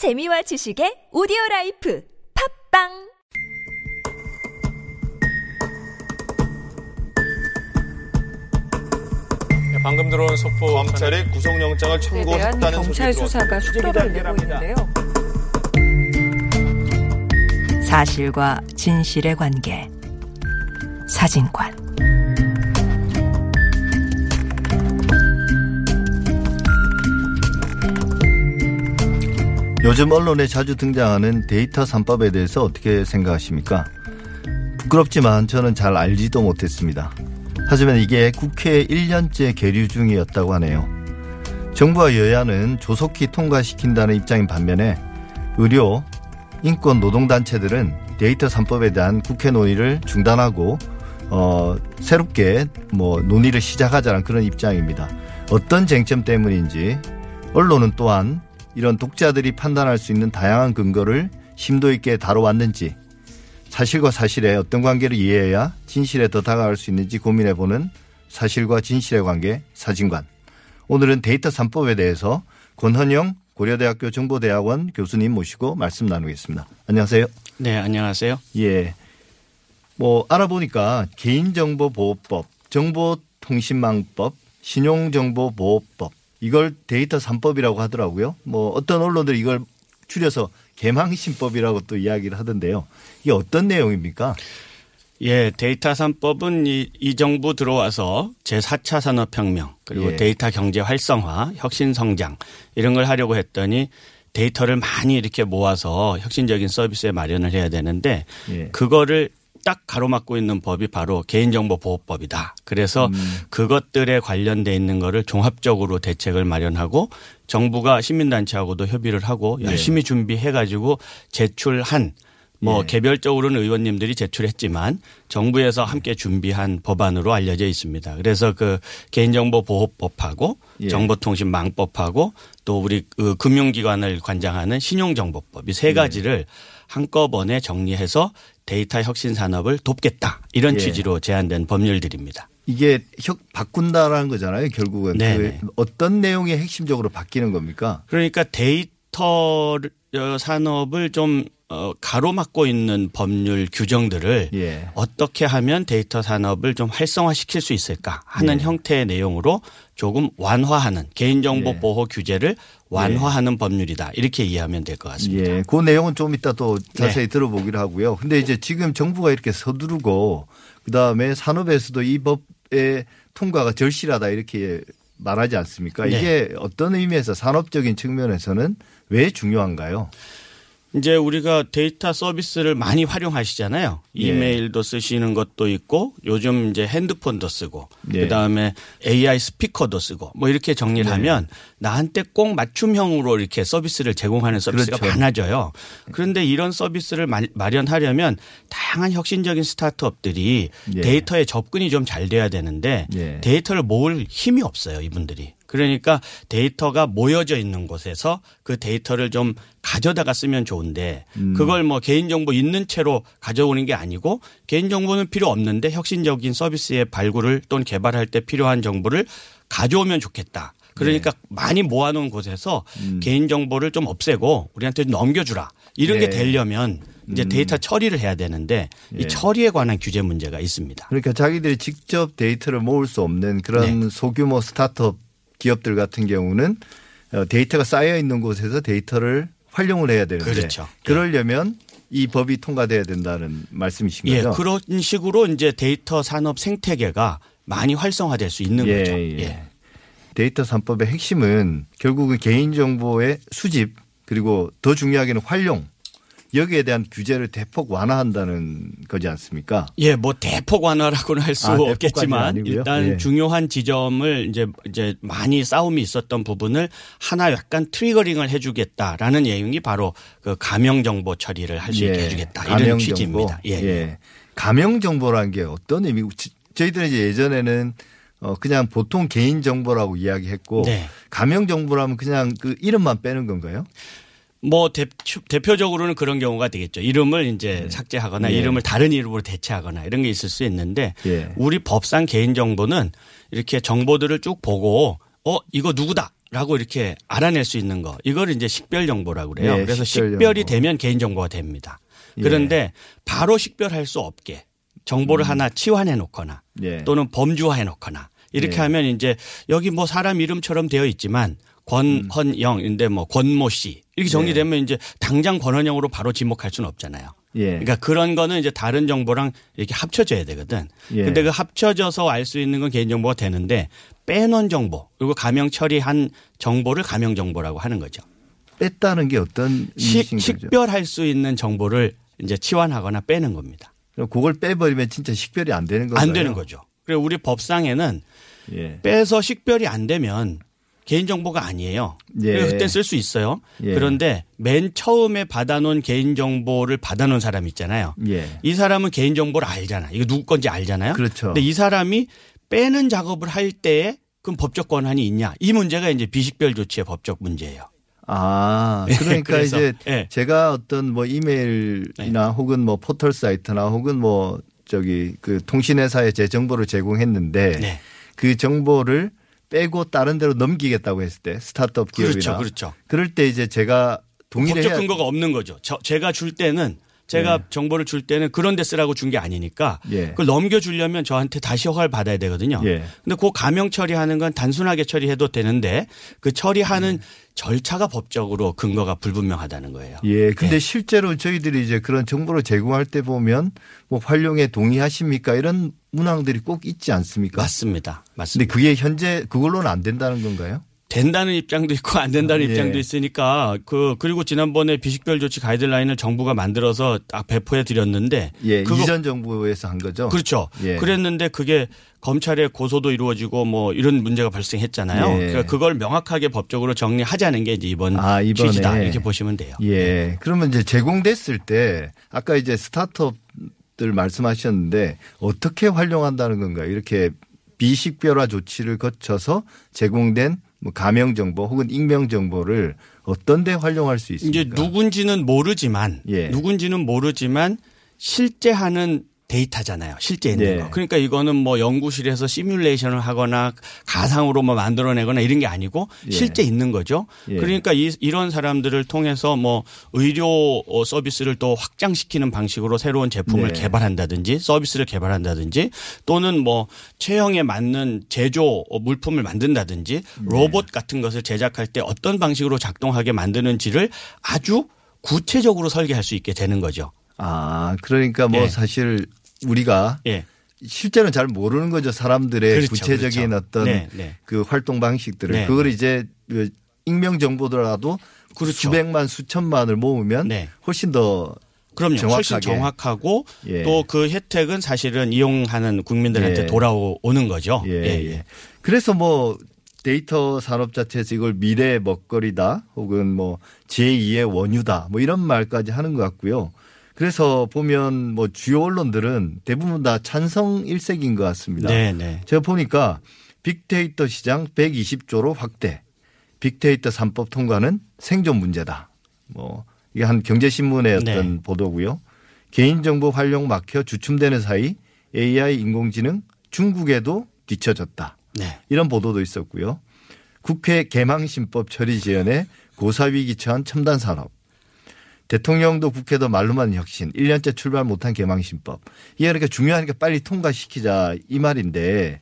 재미와 지식의 오디오 life 팟빵! 네, 방금 들어온 속보 검찰이 구속영장을 대한 청구했다는 소식이 수사가 속도를 내고 있는데요. 사실과 진실의 관계. 사진관 요즘 언론에 자주 등장하는 데이터 3법에 대해서 어떻게 생각하십니까? 부끄럽지만 저는 잘 알지도 못했습니다. 하지만 이게 국회에 1년째 계류 중이었다고 하네요. 정부와 여야는 조속히 통과시킨다는 입장인 반면에 의료, 인권 노동단체들은 데이터 3법에 대한 국회 논의를 중단하고 어, 새롭게 뭐 논의를 시작하자는 그런 입장입니다. 어떤 쟁점 때문인지 언론은 또한 이런 독자들이 판단할 수 있는 다양한 근거를 심도 있게 다뤄왔는지 사실과 사실의 어떤 관계를 이해해야 진실에 더 다가갈 수 있는지 고민해보는 사실과 진실의 관계 사진관. 오늘은 데이터 3법에 대해서 권헌영 고려대학교 정보대학원 교수님 모시고 말씀 나누겠습니다. 안녕하세요. 네, 안녕하세요. 예. 뭐 알아보니까 개인정보보호법, 정보통신망법, 신용정보보호법 이걸 데이터 3법이라고 하더라고요. 뭐 어떤 언론들이 이걸 줄여서 개망신법이라고 또 이야기를 하던데요. 이게 어떤 내용입니까? 예, 데이터 3법은 이, 이 정부 들어와서 제4차 산업혁명 그리고 예. 데이터 경제 활성화, 혁신 성장 이런 걸 하려고 했더니 데이터를 많이 이렇게 모아서 혁신적인 서비스에 마련을 해야 되는데 예. 그거를 딱 가로막고 있는 법이 바로 개인정보보호법이다. 그래서 음. 그것들에 관련돼 있는 거를 종합적으로 대책을 마련하고 정부가 시민단체하고도 협의를 하고 예. 열심히 준비해 가지고 제출한 뭐 예. 개별적으로는 의원님들이 제출했지만 정부에서 함께 준비한 법안으로 알려져 있습니다. 그래서 그 개인정보 보호법하고 예. 정보통신망법하고 또 우리 그 금융기관을 관장하는 신용정보법 이 예. 세 가지를 한꺼번에 정리해서 데이터 혁신 산업을 돕겠다 이런 예. 취지로 제안된 법률들입니다. 이게 혁 바꾼다라는 거잖아요. 결국은 네네. 그 어떤 내용이 핵심적으로 바뀌는 겁니까? 그러니까 데이터 산업을 좀 어, 가로막고 있는 법률 규정들을 예. 어떻게 하면 데이터 산업을 좀 활성화시킬 수 있을까 하는 예. 형태의 내용으로 조금 완화하는 개인정보 예. 보호 규제를 완화하는 법률이다 이렇게 이해하면 될 것 같습니다. 예. 그 내용은 좀 이따 또 자세히 들어보기로 하고요. 근데 이제 지금 정부가 이렇게 서두르고 그다음에 산업에서도 이 법의 통과가 절실하다 이렇게 말하지 않습니까? 네. 이게 어떤 의미에서 산업적인 측면에서는 왜 중요한가요? 이제 우리가 데이터 서비스를 많이 활용하시잖아요. 예. 이메일도 쓰시는 것도 있고 요즘 이제 핸드폰도 쓰고 예. 그다음에 AI 스피커도 쓰고 뭐 이렇게 정리를 네. 하면 나한테 꼭 맞춤형으로 이렇게 서비스를 제공하는 서비스가 그렇죠. 많아져요. 그런데 이런 서비스를 마- 마련하려면 다양한 혁신적인 스타트업들이 예. 데이터에 접근이 좀 잘 돼야 되는데 예. 데이터를 모을 힘이 없어요, 이분들이. 그러니까 데이터가 모여져 있는 곳에서 그 데이터를 좀 가져다가 쓰면 좋은데 음. 그걸 뭐 개인정보 있는 채로 가져오는 게 아니고 개인정보는 필요 없는데 혁신적인 서비스의 발굴을 또는 개발할 때 필요한 정보를 가져오면 좋겠다. 그러니까 많이 모아놓은 곳에서 개인정보를 좀 없애고 우리한테 넘겨주라. 이런 네. 게 되려면 이제 데이터 처리를 해야 되는데 예. 이 처리에 관한 규제 문제가 있습니다. 그러니까 자기들이 직접 데이터를 모을 수 없는 그런 네. 소규모 스타트업 기업들 같은 경우는 어, 데이터가 쌓여 있는 곳에서 데이터를 활용을 해야 되는데 그렇죠. 그러려면 이 법이 통과돼야 된다는 말씀이신 예, 거죠? 그런 식으로 이제 데이터 산업 생태계가 많이 활성화될 수 있는 예, 거죠. 예. 예. 데이터 3법의 핵심은 결국은 개인정보의 수집 그리고 더 중요하게는 활용 여기에 대한 규제를 대폭 완화한다는 거지 않습니까? 예, 뭐 대폭 완화라고는 할수 아, 없겠지만. 일단 예. 중요한 지점을 이제 이제 많이 싸움이 있었던 부분을 하나 약간 트리거링을 해주겠다라는 내용이 바로 그 가명 정보 처리를 할수 있게 예, 해주겠다 이런. 취지입니다. 예. 예. 가명 정보라는 게 어떤 의미고 지- 저희들은 이제 예전에는 어 그냥 보통 개인 정보라고 이야기했고 네. 가명 정보라면 그냥 그 이름만 빼는 건가요? 뭐 대, 표 적으로는 그런 경우가 되겠죠. 이름을 이제 삭제하거나 예. 이름을 다른 이름으로 대체하거나 이런 게 있을 수 있는데 예. 우리 법상 개인 정보는 이렇게 정보들을 쭉 보고 어 이거 누구다 라고 이렇게 알아낼 수 있는 거 이걸 이제 식별 정보라고 그래요. 예, 그래서 식별 식별이 정보. 되면 개인 정보가 됩니다. 예. 그런데 바로 식별할 수 없게 정보를 하나 치환해 놓거나 음. 예. 또는 범주화해 놓거나 이렇게 예. 하면 이제 여기 뭐 사람 이름처럼 되어 있지만 음. 권헌영인데 뭐 권모 씨 이렇게 정리되면 이제 당장 권헌영으로 바로 지목할 수는 없잖아요. 예. 그러니까 그런 거는 이제 다른 정보랑 이렇게 합쳐져야 되거든. 예. 근데 그 합쳐져서 알 수 있는 건 개인정보가 되는데 빼놓은 정보 그리고 가명 처리한 정보를 가명 정보라고 하는 거죠. 뺐다는 게 어떤 거죠? 식별할 수 있는 정보를 이제 치환하거나 빼는 겁니다. 그걸 빼버리면 진짜 식별이 안 되는 건가요? 안 되는 거죠. 그리고 우리 법상에는 예. 빼서 식별이 안 되면 개인정보가 아니에요. 예. 그때 쓸 수 있어요. 예. 그런데 맨 처음에 받아놓은 개인정보를 받아놓은 사람 있잖아요. 예. 이 사람은 개인정보를 알잖아. 이거 누구 건지 알잖아요. 그렇죠. 근데 이 사람이 빼는 작업을 할 때에 그럼 법적 권한이 있냐? 이 문제가 이제 비식별 조치의 법적 문제예요. 아, 예, 그러니까 그래서, 이제 예. 제가 어떤 뭐 이메일이나 혹은 뭐 포털 사이트나 혹은 뭐 저기 그 통신회사에 제 정보를 제공했는데 네. 그 정보를 빼고 다른 데로 넘기겠다고 했을 때 스타트업 기업이나 그렇죠, 그렇죠. 그럴 때 이제 제가 동의를 법적 근거가 없는 거죠. 저, 제가 줄 때는 제가 예. 정보를 줄 때는 그런 데 쓰라고 준 게 아니니까 예. 그걸 넘겨주려면 저한테 다시 허가를 받아야 되거든요. 예. 근데 그 가명 처리하는 건 단순하게 처리해도 되는데 그 처리하는 절차가 법적으로 근거가 불분명하다는 거예요. 예. 근데 실제로 저희들이 이제 그런 정보를 제공할 때 보면 뭐 활용에 동의하십니까 이런 문항들이 꼭 있지 않습니까? 맞습니다. 근데 맞습니다. 그게 현재 그걸로는 안 된다는 건가요? 된다는 입장도 있고 안 된다는 예. 입장도 있으니까 그 그리고 지난번에 비식별 조치 가이드라인을 정부가 만들어서 딱 배포해 드렸는데 예. 그거 이전 정부에서 한 거죠. 그렇죠. 예. 그랬는데 그게 검찰의 고소도 이루어지고 뭐 이런 문제가 발생했잖아요. 예. 그러니까 그걸 명확하게 법적으로 정리하자는 게 이제 이번 아, 이번에. 취지다 이렇게 보시면 돼요. 예. 그러면 이제 제공됐을 때 아까 이제 스타트업 들 말씀하셨는데 어떻게 활용한다는 건가요? 이렇게 비식별화 조치를 거쳐서 제공된 뭐 가명 정보 혹은 익명 정보를 어떤 데 활용할 수 있습니까? 이제 누군지는 모르지만 예. 누군지는 모르지만 실제 하는 데이터잖아요. 실제 있는 예. 거. 그러니까 이거는 뭐 연구실에서 시뮬레이션을 하거나 가상으로 뭐 만들어내거나 이런 게 아니고 예. 실제 있는 거죠. 예. 그러니까 이, 이런 사람들을 통해서 뭐 의료 어, 서비스를 또 확장시키는 방식으로 새로운 제품을 네. 개발한다든지 서비스를 개발한다든지 또는 뭐 체형에 맞는 제조 어, 물품을 만든다든지 네. 로봇 같은 것을 제작할 때 어떤 방식으로 작동하게 만드는지를 아주 구체적으로 설계할 수 있게 되는 거죠. 아, 그러니까 뭐 예. 사실 우리가 예. 실제로는 잘 모르는 거죠. 사람들의 그렇죠, 구체적인 그렇죠. 어떤 네, 네. 그 활동 방식들을 네, 그걸 네. 이제 그 익명 정보더라도 그렇죠. 수백만 수천만을 모으면 네. 훨씬 더 그럼요. 훨씬 정확하게. 정확하고 예. 또그 혜택은 사실은 이용하는 국민들한테 예. 돌아오는 거죠. 예, 예. 그래서 뭐 데이터 산업 자체에서 이걸 미래의 먹거리다 혹은 뭐 제2의 원유다 뭐 이런 말까지 하는 것 같고요. 그래서 보면 뭐 주요 언론들은 대부분 다 찬성 일색인 것 같습니다. 네, 네. 제가 보니까 빅데이터 시장 120조로 확대, 빅데이터 3법 통과는 생존 문제다. 뭐 이게 한 경제신문의 어떤 네. 보도고요. 개인정보 활용 막혀 주춤되는 사이 AI 인공지능 중국에도 뒤처졌다. 네. 이런 보도도 있었고요. 국회 개망신법 처리 지연에 고사위 기 처한 첨단 산업. 대통령도 국회도 말로만 혁신, 1년째 출발 못한 개망신법. 이게 그러니까 중요하니까 빨리 통과시키자 이 말인데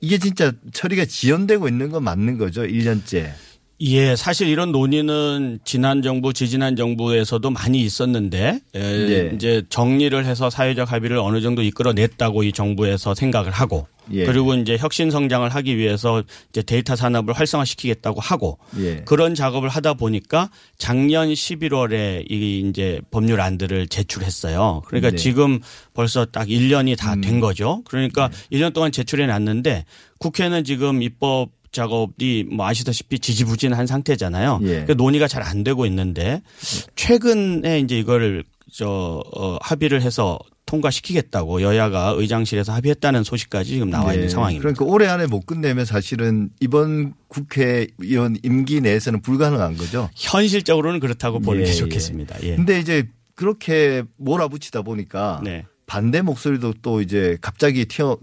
이게 진짜 처리가 지연되고 있는 건 맞는 거죠, 1년째. 예, 사실 이런 논의는 지난 정부, 지지난 정부에서도 많이 있었는데 에, 예. 이제 정리를 해서 사회적 합의를 어느 정도 이끌어냈다고 이 정부에서 생각을 하고 예. 그리고 이제 혁신 성장을 하기 위해서 이제 데이터 산업을 활성화시키겠다고 하고 예. 그런 작업을 하다 보니까 작년 11월에 이 이제 법률안들을 제출했어요. 그러니까 네. 지금 벌써 딱 1년이 다 음. 된 거죠. 그러니까 네. 1년 동안 제출해 놨는데 국회는 지금 입법 작업이 뭐 아시다시피 지지부진한 상태잖아요. 예. 그러니까 논의가 잘 안 되고 있는데 최근에 이제 이거를 저 어, 합의를 해서 통과시키겠다고 여야가 의장실에서 합의했다는 소식까지 지금 나와 있는 네. 상황입니다. 그러니까 올해 안에 못 끝내면 사실은 이번 국회의원 임기 내에서는 불가능한 거죠. 현실적으로는 그렇다고 보는 예, 게 예. 좋겠습니다. 예. 근데 이제 그렇게 몰아붙이다 보니까 네. 반대 목소리도 또 이제 갑자기 튀어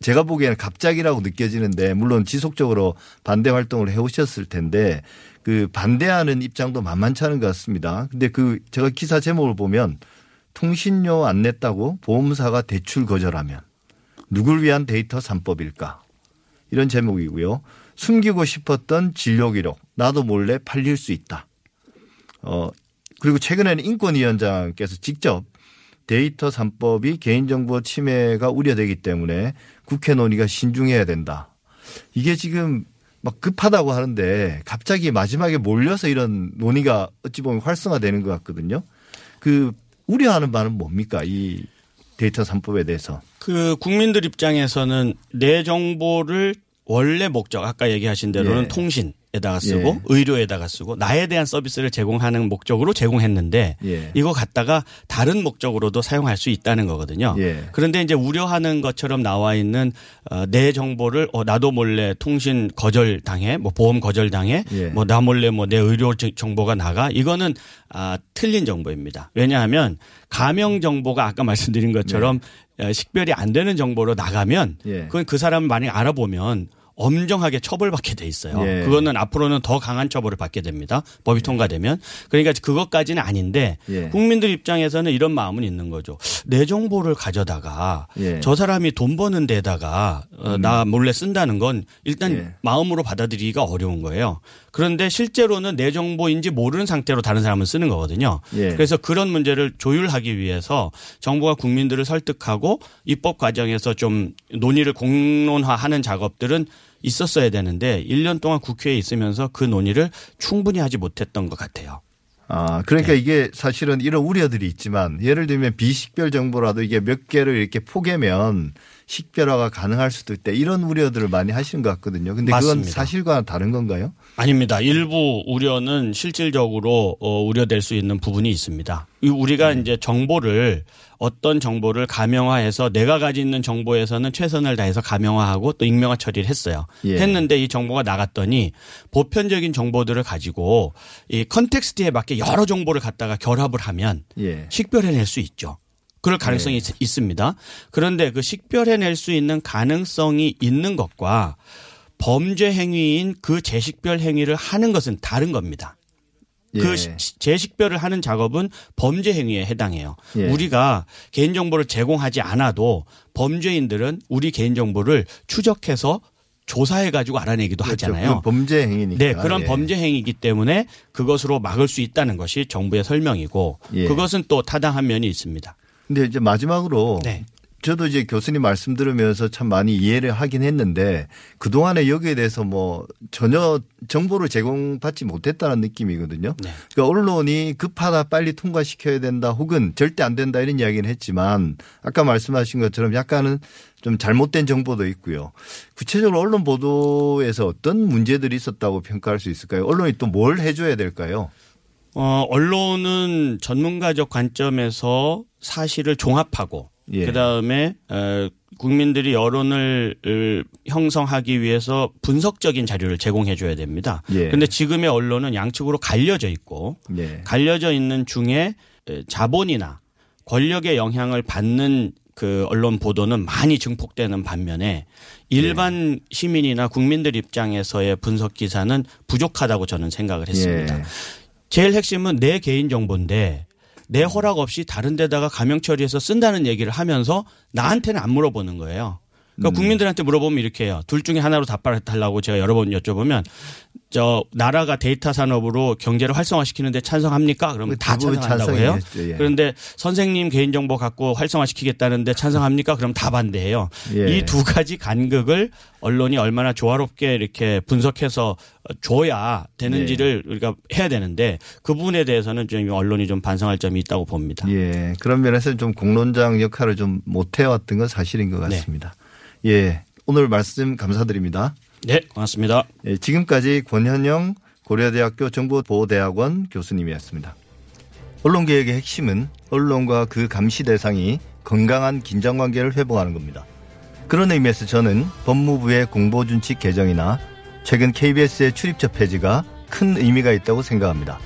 제가 보기에는 갑자기라고 느껴지는데 물론 지속적으로 반대 활동을 해오셨을 텐데 그 반대하는 입장도 만만치 않은 것 같습니다. 근데 그 제가 기사 제목을 보면 통신료 안 냈다고 보험사가 대출 거절하면 누굴 위한 데이터 3법일까? 이런 제목이고요. 숨기고 싶었던 진료 기록 나도 몰래 팔릴 수 있다. 어 그리고 최근에는 인권위원장께서 직접 데이터 3법이 개인정보 침해가 우려되기 때문에 국회 논의가 신중해야 된다. 이게 지금 막 급하다고 하는데 갑자기 마지막에 몰려서 이런 논의가 어찌 보면 활성화되는 것 같거든요. 그 우려하는 바는 뭡니까? 이 데이터 3법에 대해서. 그 국민들 입장에서는 내 정보를 원래 목적 아까 얘기하신 대로는 예. 통신 에다가 쓰고 예. 의료에다가 쓰고 나에 대한 서비스를 제공하는 목적으로 제공했는데 예. 이거 갖다가 다른 목적으로도 사용할 수 있다는 거거든요. 예. 그런데 이제 우려하는 것처럼 나와 있는 어, 내 정보를 어, 나도 몰래 통신 거절 당해, 뭐 보험 거절 당해, 예. 뭐나 몰래 뭐 내 의료 정- 정보가 나가 이거는 아, 틀린 정보입니다. 왜냐하면 가명 정보가 아까 말씀드린 것처럼 어, 식별이 안 되는 정보로 나가면 예. 그건 그 사람을 만약 알아보면 엄정하게 처벌받게 돼 있어요. 예. 그거는 앞으로는 더 강한 처벌을 받게 됩니다. 법이 통과되면. 그러니까 그것까지는 아닌데 예. 국민들 입장에서는 이런 마음은 있는 거죠. 내 정보를 가져다가 예. 음. 저 사람이 돈 버는 데다가 어, 나 몰래 쓴다는 건 일단 예. 마음으로 받아들이기가 어려운 거예요. 그런데 실제로는 내 정보인지 모르는 상태로 다른 사람은 쓰는 거거든요. 예. 그래서 그런 문제를 조율하기 위해서 정부가 국민들을 설득하고 입법 과정에서 좀 논의를 공론화하는 작업들은 있었어야 되는데 1년 동안 국회에 있으면서 그 논의를 충분히 하지 못했던 것 같아요. 아, 그러니까 네. 이게 사실은 이런 우려들이 있지만 예를 들면 비식별 정보라도 이게 몇 개를 이렇게 포개면 식별화가 가능할 수도 있다. 이런 우려들을 많이 하시는 것 같거든요. 근데 그건 맞습니다. 사실과는 다른 건가요? 아닙니다. 일부 우려는 실질적으로 어, 우려될 수 있는 부분이 있습니다. 이 우리가 네. 이제 정보를 어떤 정보를 가명화해서 내가 가지고 있는 정보에서는 최선을 다해서 가명화하고 또 익명화 처리를 했어요. 예. 했는데 이 정보가 나갔더니 보편적인 정보들을 가지고 이 context에 맞게 여러 정보를 갖다가 결합을 하면 예. 식별해낼 수 있죠. 그럴 가능성이 있- 있습니다. 그런데 그 식별해낼 수 있는 가능성이 있는 것과 범죄 행위인 그 재식별 행위를 하는 것은 다른 겁니다. 그 예. 시- 재식별을 하는 작업은 범죄 행위에 해당해요. 예. 우리가 개인정보를 제공하지 않아도 범죄인들은 우리 개인정보를 추적해서 조사해 가지고 알아내기도 그렇죠. 하잖아요. 범죄 행위니까. 네, 그런 예. 범죄 행위이기 때문에 그것으로 막을 수 있다는 것이 정부의 설명이고 예. 그것은 또 타당한 면이 있습니다. 근데 이제 마지막으로 네. 저도 이제 교수님 말씀 들으면서 참 많이 이해를 하긴 했는데 그동안에 여기에 대해서 뭐 전혀 정보를 제공받지 못했다는 느낌이거든요. 네. 그러니까 언론이 급하다 빨리 통과시켜야 된다 혹은 절대 안 된다 이런 이야기는 했지만 아까 말씀하신 것처럼 약간은 좀 잘못된 정보도 있고요. 구체적으로 언론 보도에서 어떤 문제들이 있었다고 평가할 수 있을까요? 언론이 또 뭘 해줘야 될까요? 어, 언론은 전문가적 관점에서 사실을 종합하고 예. 그다음에 어, 국민들이 여론을 을 형성하기 위해서 분석적인 자료를 제공해 줘야 됩니다. 예. 그런데 지금의 언론은 양측으로 갈려져 있고 네. 갈려져 있는 중에 에, 자본이나 권력의 영향을 받는 그 언론 보도는 많이 증폭되는 반면에 일반 예. 시민이나 국민들 입장에서의 분석 기사는 부족하다고 저는 생각을 했습니다. 예. 제일 핵심은 내 개인 정보인데 내 허락 없이 다른 데다가 가명 처리해서 쓴다는 얘기를 하면서 나한테는 안 물어보는 거예요. 음. 그러니까 국민들한테 물어보면 이렇게 해요. 둘 중에 하나로 답변해달라고 제가 여러 번 여쭤보면 저 나라가 데이터 산업으로 경제를 활성화시키는데 찬성합니까? 그러면 다 찬성한다고 해요. 예. 그런데 선생님 개인정보 갖고 활성화시키겠다는데 찬성합니까? 그럼 다 반대해요. 예. 이두 가지 간극을 언론이 얼마나 조화롭게 이렇게 분석해서 줘야 되는지를 네. 우리가 해야 되는데 그 부분에 대해서는 좀 언론이 좀 반성할 점이 있다고 봅니다. 예. 그런 면에서 좀 공론장 역할을 좀 못해왔던 건 사실인 것 네. 같습니다. 예. 오늘 말씀 감사드립니다. 네, 고맙습니다. 예, 지금까지 권현영 고려대학교 정보보호대학원 교수님이었습니다. 언론개혁의 핵심은 언론과 그 감시 대상이 건강한 긴장관계를 회복하는 겁니다. 그런 의미에서 저는 법무부의 공보준칙 개정이나 최근 KBS의 출입처 폐지가 큰 의미가 있다고 생각합니다.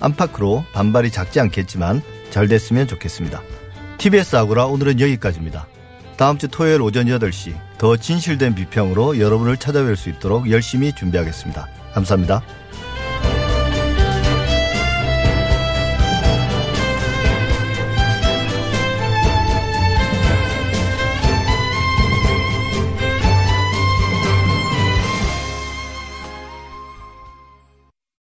안팎으로 반발이 작지 않겠지만 잘 됐으면 좋겠습니다. TBS 아고라 오늘은 여기까지입니다. 다음 주 토요일 오전 8시 더 진실된 비평으로 여러분을 찾아뵐 수 있도록 열심히 준비하겠습니다. 감사합니다.